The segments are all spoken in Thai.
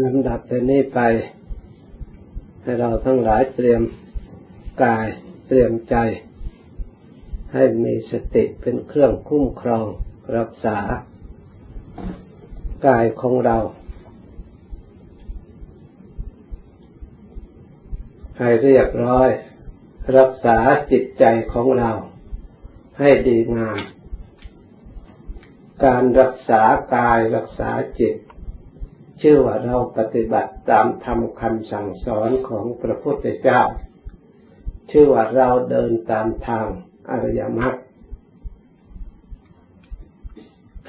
ลำดับแต่นี้ไป ให้เราทั้งหลายเตรียมกายเตรียมใจ ให้มีสติเป็นเครื่องคุ้มครองรักษา กายของเรา ให้เรียบร้อย รักษาจิตใจของเรา ให้ดีงาม การรักษากายรักษาจิต ชื่อว่าเราปฏิบัติตามธรรมคำสั่งสอนของพระพุทธเจ้า ชื่อว่าเราเดินตามทางอริยมรรค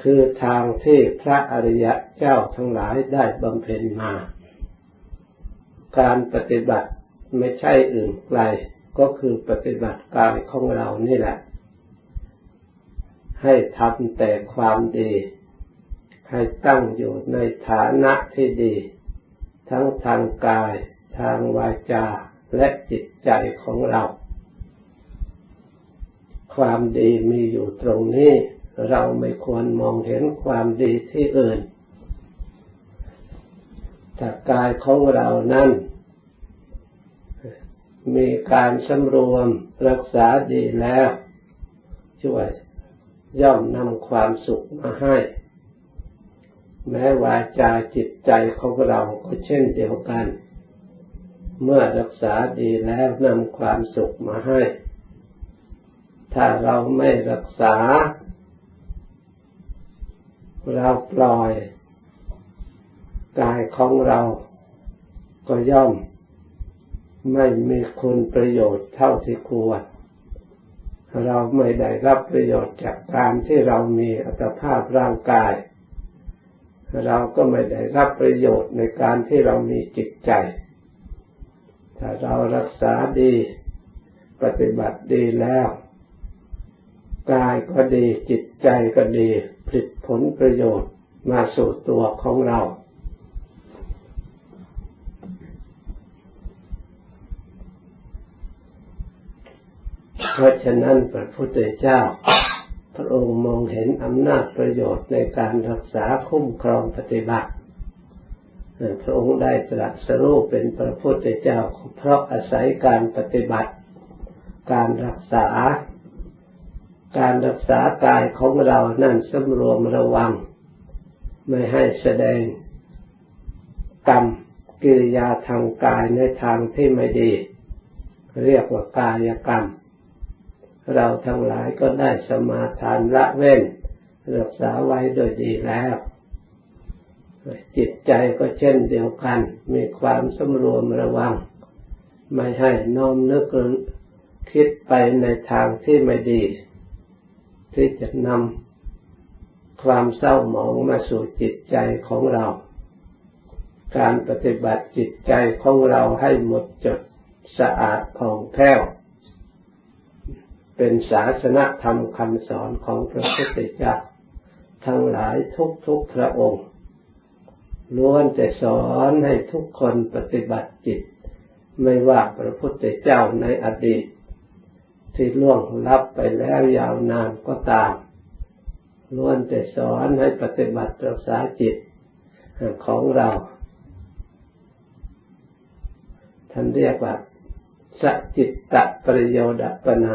คือทางที่พระอริยเจ้าทั้งหลายได้บำเพ็ญมา การปฏิบัติไม่ใช่อื่นไกล ก็คือปฏิบัติกายของเรานี่แหละ ให้ทำแต่ความดี ให้ตั้งอยู่ในฐานะที่ดี ทั้งทางกาย ทางวาจาและจิตใจของเรา ความดีมีอยู่ตรงนี้ เราไม่ควรมองเห็นความดีที่อื่นถ้ากายของเรานั้นมีการสำรวมรักษาดีแล้ว ช่วยย่อมนำความสุขมาให้ แม้วาจาจิตใจของเราก็เช่นเดียวกัน เมื่อรักษาดีแล้วนำความสุขมาให้ ถ้าเราไม่รักษา เราปล่อยกายของเราก็ย่อม ไม่มีคุณประโยชน์เท่าที่ควรเราไม่ได้รับประโยชน์จากการที่เรามีอัตภาพร่างกาย เราก็ไม่ได้รับประโยชน์ในการที่เรามีจิตใจ ถ้าเรารักษาดี ปฏิบัติดีแล้วกายก็ดีจิตใจก็ดีผลิตผลประโยชน์มาสู่ตัวของเรา เพราะฉะนั้นพระพุทธเจ้า พระองค์มองเห็นอำนาจประโยชน์ในการรักษาคุ้มครองปฏิบัติ พระองค์ได้ตรัสรู้เป็นพระพุทธเจ้าเพราะอาศัยการปฏิบัติ การรักษา การรักษากายของเรานั่นสำรวมระวัง ไม่ให้แสดงกรรมกิริยาทางกายในทางที่ไม่ดี เรียกว่ากายกรรม เราทั้งหลายก็ได้สมาทานละเว้นรักษาไว้โดยดีแล้ว จิตใจก็เช่นเดียวกัน มีความสำรวมระวัง ไม่ให้น้อมนึกคิดไปในทางที่ไม่ดี ที่จะนำความเศร้าหมองมาสู่จิตใจของเรา การปฏิบัติจิตใจของเราให้หมดจดสะอาดผ่องแผ้ว เป็นศาสนธรรมคำสอนของพระพุทธเจ้าทั้งหลายทุกทุกพระองค์ล้วนแต่สอนให้ทุกคนปฏิบัติจิต ไม่ว่าพระพุทธเจ้าในอดีต ที่ล่วงลับไปแล้วยาวนานก็ตามล้วนแต่สอนให้ปฏิบัติรักษาจิตของเราท่านเรียกว่าสัจจิตตประโยชน์ปนา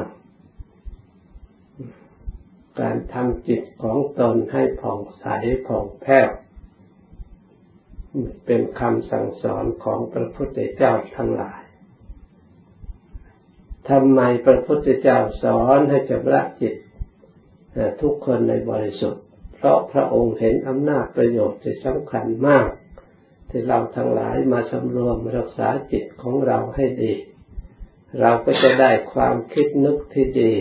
การทำจิตของตนให้ผ่องใสผ่องแผ้วเป็นคำสั่งสอนของพระพุทธเจ้าทั้งหลายทำไมพระพุทธเจ้าสอนให้จำระจิตทุกคนในบริสุทธิ์ เพราะพระองค์เห็นอำนาจประโยชน์ที่สำคัญมาก ที่เราทั้งหลายมาสำรวมรักษาจิตของเราให้ดี เราก็จะได้ความคิดนึกที่ดี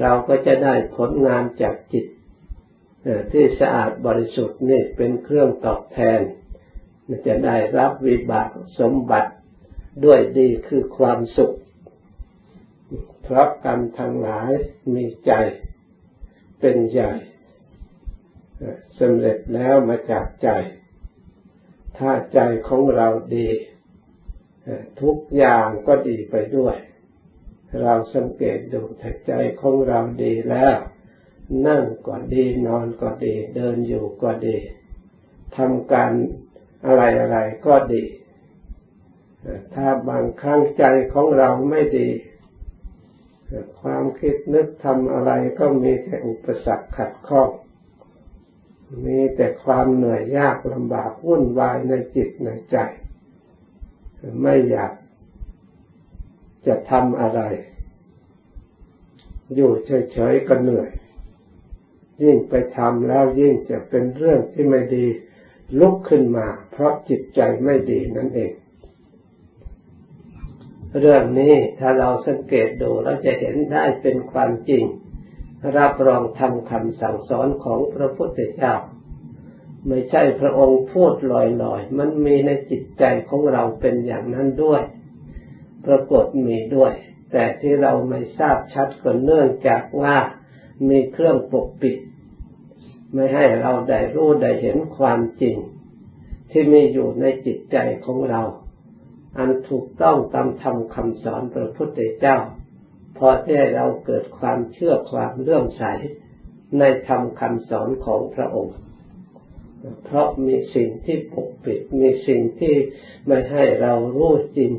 เราก็จะได้ผลงานจากจิตที่สะอาดบริสุทธิ์นี่เป็นเครื่องตอบแทนจะได้รับวิบากสมบัติด้วยดีคือความสุข เพราะกรรมทั้งหลายมีใจเป็นใหญ่สำเร็จแล้วมาจากใจ ถ้าใจของเราดี ทุกอย่างก็ดีไปด้วย เราสังเกตดูถ้าใจของเราดีแล้ว นั่งก็ดีนอนก็ดี เดินอยู่ก็ดีทำการอะไรอะไรก็ดี ถ้าบางครั้งใจของเราไม่ดี ความคิดนึกทำอะไรก็มีแต่อุปสรรคขัดข้อง มีแต่ความเหนื่อยยากลำบากวุ่นวายในจิตในใจ ไม่อยาก จะทำอะไร อยู่เฉยๆก็เหนื่อย ยิ่งไปทำแล้วยิ่งจะเป็นเรื่องที่ไม่ดี ลุกขึ้นมา เพราะจิตใจไม่ดีนั่นเอง เรื่องนี้ถ้าเราสังเกตดูเราจะเห็นได้เป็นความจริง รับรองทำคำสั่งสอนของพระพุทธเจ้าไม่ใช่พระองค์พูดลอยๆ มันมีในจิตใจของเราเป็นอย่างนั้นด้วย ปรากฏมีด้วย แต่ที่เราไม่ทราบชัดก็เนื่องจากว่ามีเครื่องปกปิด ไม่ให้เราได้รู้ได้เห็นความจริง ที่มีอยู่ในจิตใจของเรา อันถูกต้องตามธรรมคำสอนพระพุทธเจ้าพอที่เราเกิดความเชื่อความเลื่อมใสในธรรมคำสอนของพระองค์ เพราะมีสิ่งที่ปกปิด มีสิ่งที่ไม่ให้เรารู้จริง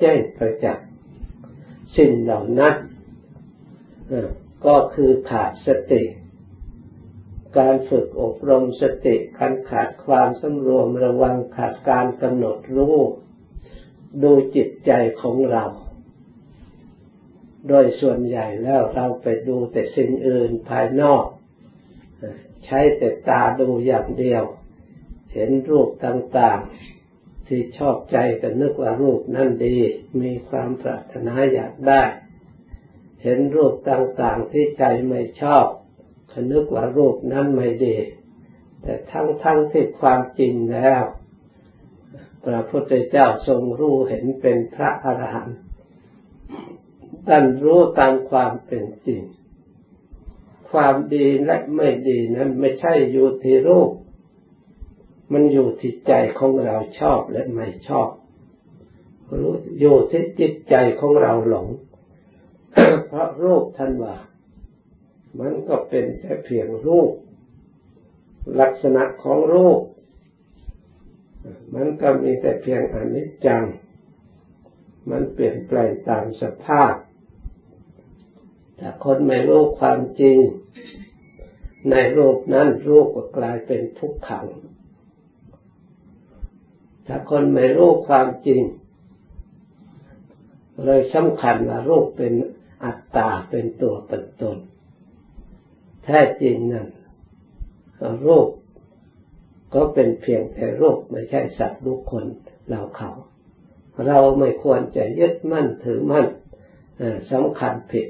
แจ้งประจักษ์สิ่งเหล่านั้นก็คือขาดสติ การฝึกอบรมสติการขาดความสำรวมระวังขาดการกำหนดรู้ดูจิตใจของเรา โดยส่วนใหญ่แล้วเราไปดูแต่สิ่งอื่นภายนอก ใช้แต่ตาดูอย่างเดียว เห็นรูปต่างๆ ที่ชอบใจก็นึกว่ารูปนั่นดี มีความปรารถนาอยากได้ เห็นรูปต่างๆที่ใจไม่ชอบนึกว่ารูปนั้นไม่ดี แต่ทั้งทั้งที่ความจริงแล้ว พระพุทธเจ้าทรงรู้เห็นเป็นพระอรหันต์ท่านรู้ตามความเป็นจริง ความดีและไม่ดีนั้นไม่ใช่อยู่ที่รูป มันอยู่ที่ใจของเราชอบและไม่ชอบรู้อยู่ที่จิตใจของเราหลง เพราะรูปท่านว่า มันก็เป็นแค่เพียงรูป ลักษณะของรูป มันก็มีแต่เพียงอนิจจัง มันเปลี่ยนแปลงตามสภาพแต่คนไม่รู้ความจริง ในรูปนั้นรูปก็กลายเป็นทุกขัง ถ้าคนไม่รู้ความจริง เลยสำคัญว่ารูปเป็นอัตตาเป็นตัวเป็นตน แท้จริงนั่นรูปก็เป็นเพียงแต่รูปไม่ใช่สัตว์ลูกคนเราเขา เราไม่ควรจะยึดมั่นถือมั่นสำคัญผิด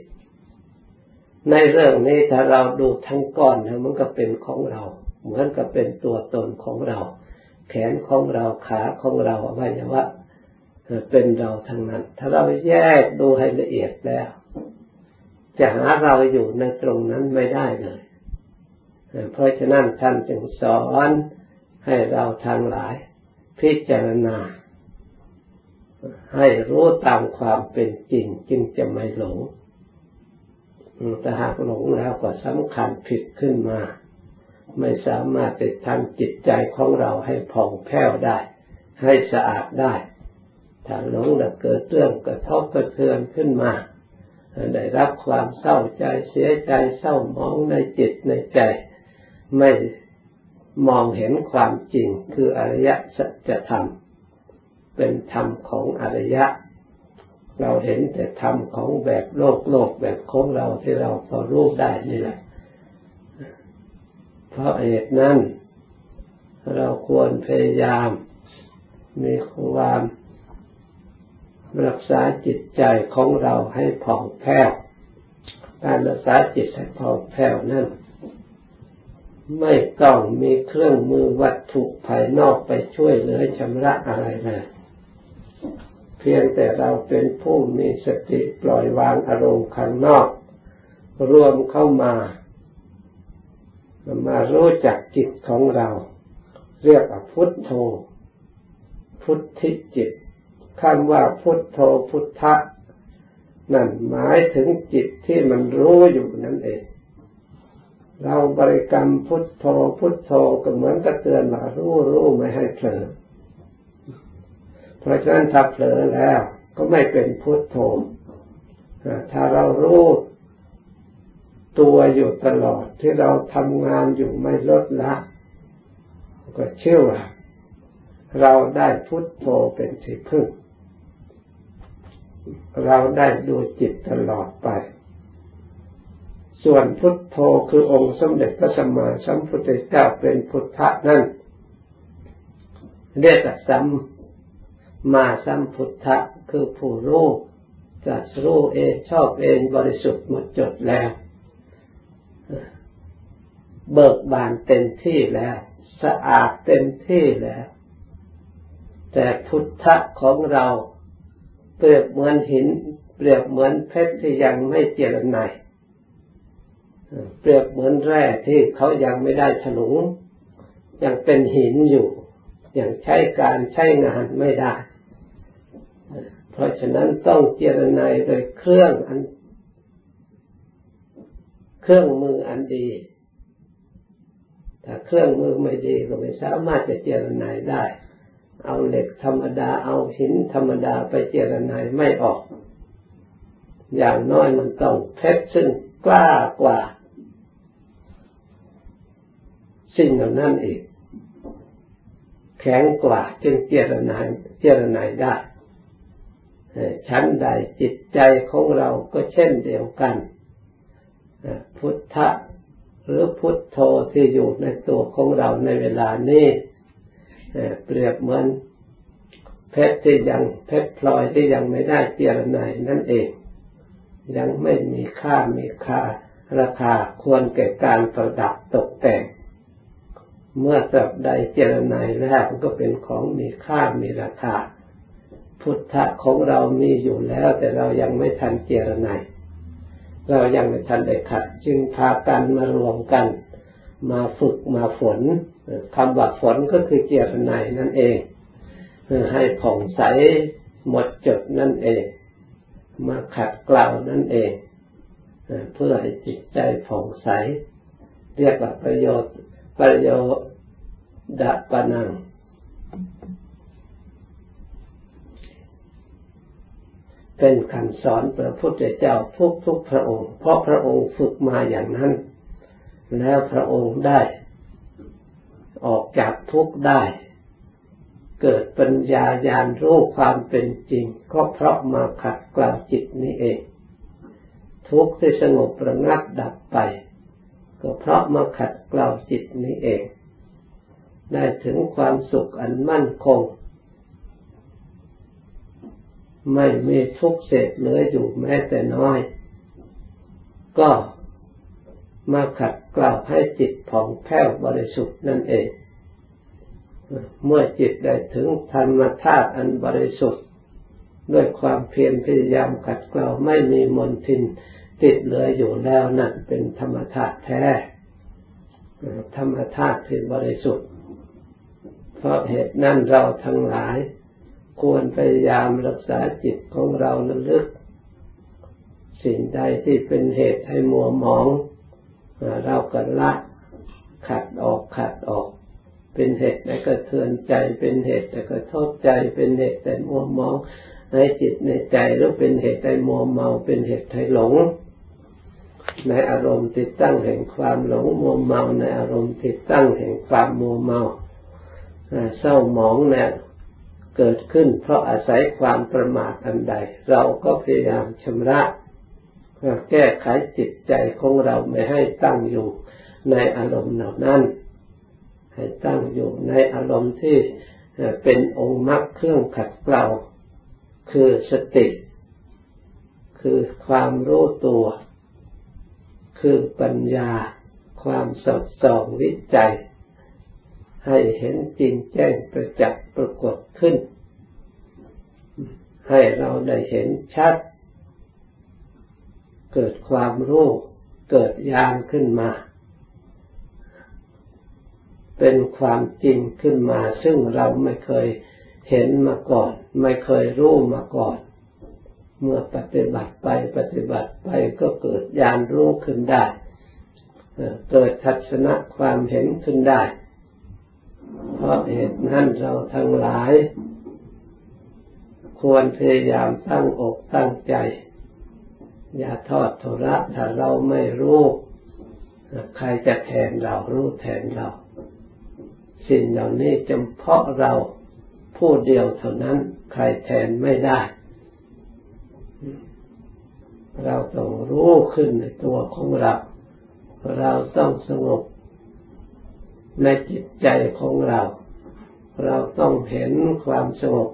ในเรื่องนี้ถ้าเราดูทั้งก้อนนะมันก็เป็นของเรา เหมือนกับเป็นตัวตนของเรา แขนของเราขาของเราอวัยวะเป็นเราทั้งนั้น ถ้าเราแยกดูให้ละเอียดแล้ว จะหาเราอยู่ในตรงนั้นไม่ได้เลย เพราะฉะนั้นท่านจึงสอนให้เราทางหลาย พิจารณา ให้รู้ตามความเป็นจริงจึงจะไม่หลงแต่หากหลงแล้วก็สำคัญผิดขึ้นมา ไม่สามารถติดทำจิตใจของเราให้ผ่องแผ้วได้ ให้สะอาดได้ถ้าหลงแล้วเกิดเรื่องกระทบกระเทือนขึ้นมา ได้รับความเศร้าใจเสียใจเศร้ามองในจิตในใจ ไม่มองเห็นความจริงคืออริยสัจธรรม เป็นธรรมของอริยะ เราเห็นแต่ธรรมของแบบโลกโลกแบบของเราที่เราพอรู้ได้นี่แหละ เพราะเหตุนั้น เราควรพยายาม มีความรักษาจิตใจของเราให้ผ่องแผ้ว การรักษาจิตให้ผ่องแผ้วนั่นไม่ต้องมีเครื่องมือวัตถุภายนอกไปช่วยเหลือชำระอะไรเลย เพียงแต่เราเป็นผู้มีสติปล่อยวางอารมณ์ข้างนอก รวมเข้ามา มารู้จักจิตของเรา เรียกว่าพุทโธ พุทธิจิตคำว่าพุทโธพุทธะนั่นหมายถึงจิตที่มันรู้อยู่นั่นเอง เราบริกรรมพุทโธพุทโธก็เหมือนกับเตือนว่ารู้รู้ไม่ให้เผลอเพราะฉะนั้นถ้าเผลอแล้ว ก็ไม่เป็นพุทโธถ้าเรารู้ ตัวอยู่ตลอดที่เราทำงานอยู่ไม่ลดละ ก็เชื่อว่า เราได้พุทโธเป็นที่พึ่ง เราได้ดูจิตตลอดไป ส่วนพุทโธคือองค์สมเด็จพระสัมมาสัมพุทธเจ้าเป็นพุทธะนั่นเรียกสัมมาสัมพุทธะคือผู้รู้จัดรู้เองชอบเองบริสุทธิ์หมดจดแล้ว เบิกบานเต็มที่แล้ว สะอาดเต็มที่แล้ว แต่พุทธะของเราเปรียบเหมือนหิน เปรียบเหมือนเพชรที่ยังไม่เจริญในเปรียบเหมือนแร่ที่เขายังไม่ได้ถลุง ยังเป็นหินอยู่ ยังใช้การใช้งานไม่ได้ เพราะฉะนั้นต้องเจรนายโดยเครื่องอัน เครื่องมืออันดี ถ้าเครื่องมือไม่ดีก็ไม่สามารถจะเจรนายได้ เอาเหล็กธรรมดาเอาหินธรรมดาไปเจรนายไม่ออก อย่างน้อยมันต้องเพชรซึ่งกล้ากว่า สิ่งเหล่านั้นอีกแข็งกว่าจึงเจรนายเจรนายได้ชั้นใดจิตใจของเราก็เช่นเดียวกัน พุทธะหรือพุทโธที่อยู่ในตัวของเราในเวลานี้เปรียบเหมือนเพชรที่ยังเพชรพลอยที่ยังไม่ได้เจรนนั่นเอง ยังไม่มีค่ามีค่าราคาควรแก่การประดับตกแต่ง เมื่อสับใดเจรนแล้วก็เป็นของมีค่ามีราคา พุทธะของเรามีอยู่แล้วแต่เรายังไม่ทันเจรไน เรายังไม่ทันได้ขัด จึงพากันมารวมกัน มาฝึกมาฝนคำว่าฝนก็คือเจรไนนั่นเองให้ผ่องใสหมดจดนั่นเอง มาขัดเกลานั่นเองเพื่อให้จิตใจผ่องใส เรียกว่าประโยชน์ประโยชน์ดะปนัง เป็นคำสอนพระพุทธเจ้าทุกทุกพระองค์ เพราะพระองค์ฝึกมาอย่างนั้น แล้วพระองค์ได้ ออกจากทุกข์ได้ เกิดปัญญาญาณรู้ความเป็นจริง ก็เพราะมาขัดเกลาจิตนี้เอง ทุกข์ที่สงบระงับดับไป ก็เพราะมาขัดเกลาจิตนี้เอง ได้ถึงความสุขอันมั่นคง ไม่มีทุกเศษเหลืออยู่แม้แต่น้อย ก็มาขัดกล่าวให้จิตผ่องแผ้วบริสุทธิ์นั่นเอง เมื่อจิตได้ถึงธรรมธาตุอันบริสุทธิ์ ด้วยความเพียรพยายามขัดเกลาไม่มีมนทินติดเหลืออยู่แล้วนั่นเป็นธรรมธาตุแท้ ธรรมธาตุที่บริสุทธิ์ เพราะเหตุนั้นเราทั้งหลาย ควรพยายามรักษาจิตของเราระลึก สิ่งใดที่เป็นเหตุให้มัวหมอง เราก็ละขัดออกขัดออก เป็นเหตุแต่กระเทือนใจ เป็นเหตุแต่กระทบใจ เป็นเหตุแต่มัวหมองในจิตในใจหรือเป็นเหตุให้มัวเมาเป็นเหตุให้หลง ในอารมณ์ติดตั้งแห่งความหลงมัวเมาในอารมณ์ติดตั้งแห่งความมัวเมาเศร้าหมองเนี่ย เกิดขึ้น เพราะอาศัยความประมาทอันใด เราก็พยายามชำระแก้ไขจิตใจของเราไม่ให้ตั้งอยู่ในอารมณ์เหล่านั้น ให้ตั้งอยู่ในอารมณ์ที่เป็นองค์มรรคเครื่องขัดเกลาคือสติ คือความรู้ตัว คือปัญญา ความสอดส่องวิจัย ให้เห็นจริงแจ้งประจักษ์ ปรากฏขึ้น ให้เราได้เห็นชัด เกิดความรู้ เกิดญาณขึ้นมา เป็นความจริงขึ้นมา ซึ่งเราไม่เคยเห็นมาก่อน ไม่เคยรู้มาก่อน เมื่อปฏิบัติไปปฏิบัติไปก็เกิดญาณรู้ขึ้นได้ เกิดทัศนะความเห็นขึ้นได้ เพราะเหตุนั้นเราทั้งหลาย ควรพยายามตั้งอกตั้งใจ อย่าทอดทุระถ้าเราไม่รู้ใครจะแทนเรารู้แทนเรา สิ่งเหล่านี้จำเพาะเราผู้เดียวเท่านั้น ใครแทนไม่ได้ เราต้องรู้ขึ้นในตัวของเรา เราต้องสงบ ในจิตใจของเรา เราต้องเห็นความสงบ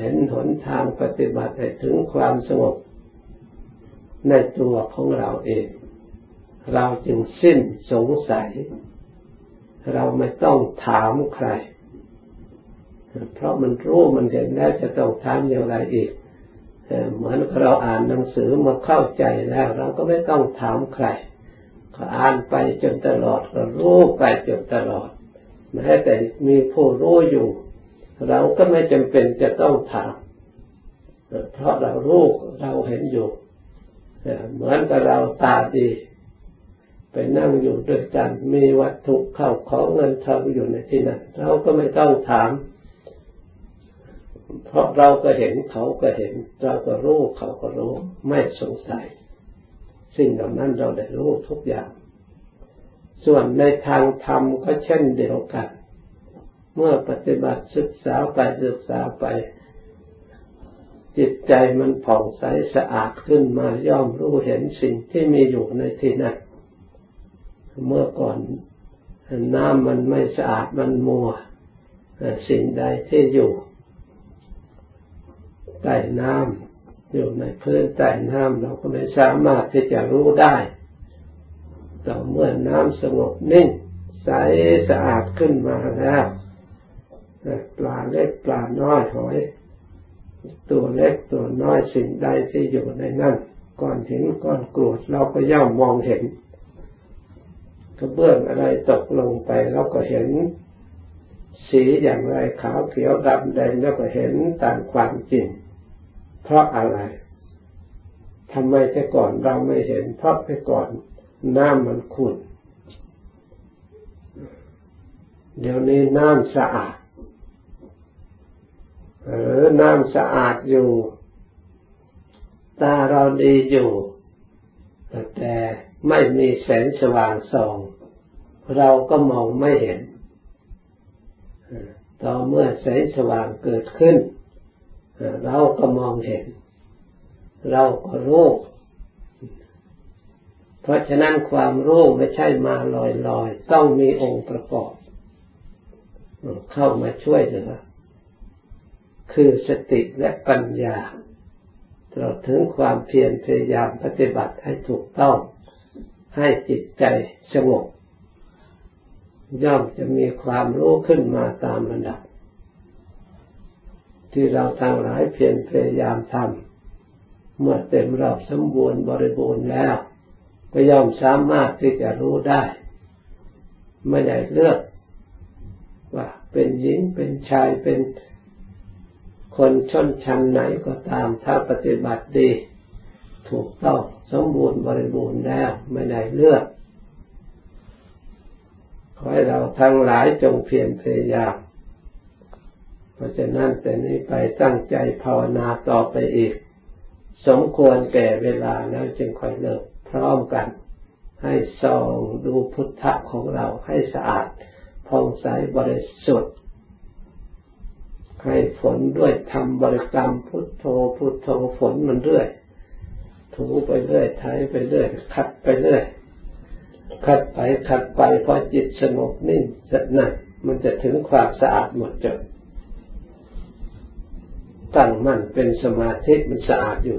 เห็นหนทางปฏิบัติให้ถึงความสงบ ในตัวของเราเอง เราจึงสิ้นสงสัย เราไม่ต้องถามใคร เพราะมันรู้มันเห็นแล้วจะต้องถามอย่างไรอีกเหมือนเราอ่านหนังสือมาเข้าใจแล้ว เราก็ไม่ต้องถามใคร อ่านไปจนตลอดก็รู้ไปจนตลอดแม้แต่มีผู้รู้อยู่ เราก็ไม่จำเป็นจะต้องถามเพราะเรารู้เราเห็นอยู่เหมือนกับเราตาดี ไปนั่งอยู่ด้วยกันมีวัตถุเข้าของเงินทองอยู่ในที่นั้นเราก็ไม่ต้องถาม เพราะเราก็เห็นเขาก็เห็น เราก็รู้เขาก็รู้ไม่สงสัย สิ่งเหล่านั้นเราได้รู้ทุกอย่าง ส่วนในทางธรรมก็เช่นเดียวกัน เมื่อปฏิบัติศึกษาไปศึกษาไป จิตใจมันผ่องใสสะอาดขึ้นมาย่อมรู้เห็นสิ่งที่มีอยู่ในที่นั้นเมื่อก่อนน้ำมันไม่สะอาดมันมัวสิ่งใดที่อยู่ใต้น้ำ อยู่ในพื้นใต้น้ำเราก็ไม่สามารถที่จะรู้ได้ ต่อเมื่อน้ำสงบนิ่งใสสะอาดขึ้นมาแล้วปลาเล็กปลาน้อยหอย ตัวเล็กตัวน้อยสิ่งใดที่อยู่ในนั้นก้อนหินก้อนกรวดเราก็ย่อมมองเห็นกระเบื้องอะไรตกลงไปเราก็เห็น สีอย่างไรขาวเขียวดำแดงเราก็เห็นตามความจริง เพราะอะไรทำไมแต่ก่อนเราไม่เห็น เพราะแต่ก่อนน้ำมันขุ่นเดี๋ยวนี้น้ำสะอาดเออน้ำสะอาดอยู่ ตาเราดีอยู่ แต่ไม่มีแสงสว่างส่อง เราก็มองไม่เห็นต่อเมื่อแสงสว่างเกิดขึ้น เราก็มองเห็น เราก็รู้เพราะฉะนั้นความรู้ไม่ใช่มาลอยๆ ต้องมีองค์ประกอบ เข้ามาช่วยเหลือ คือสติและปัญญาเราถึงความเพียรพยายามปฏิบัติให้ถูกต้อง ให้จิตใจสงบย่อมจะมีความรู้ขึ้นมาตามระดับ ที่เราทั้งหลายเพียรพยายามทำเมื่อเต็มรอบสมบูรณ์บริบูรณ์แล้ว ก็ย่อมสามารถที่จะรู้ได้ ไม่ได้เลือก ว่าเป็นหญิงเป็นชายเป็นคนชนชั้นไหนก็ตามถ้าปฏิบัติดี ถูกต้องสมบูรณ์บริบูรณ์แล้วไม่ได้เลือกขอให้เราทั้งหลายจงเพียรพยายาม เพราะฉะนั้นแต่นี้ไปตั้งใจภาวนาต่อไปอีก สมควรแก่เวลาแล้วจึงค่อยเลิกพร้อมกัน ให้ส่องดูพุทธะของเราให้สะอาดผ่องใสบริสุทธิ์ให้ฝนด้วยทำบริกรรมพุทโธพุทโธฝนมันเรื่อยถูไปเรื่อยไถไปเรื่อยขัดไปเรื่อยขัดไปขัดไปพอจิตสงบนิ่งจะนั่นมันจะถึงความสะอาดหมดจด ตั้งมั่นเป็นสมาธิมันสะอาดอยู่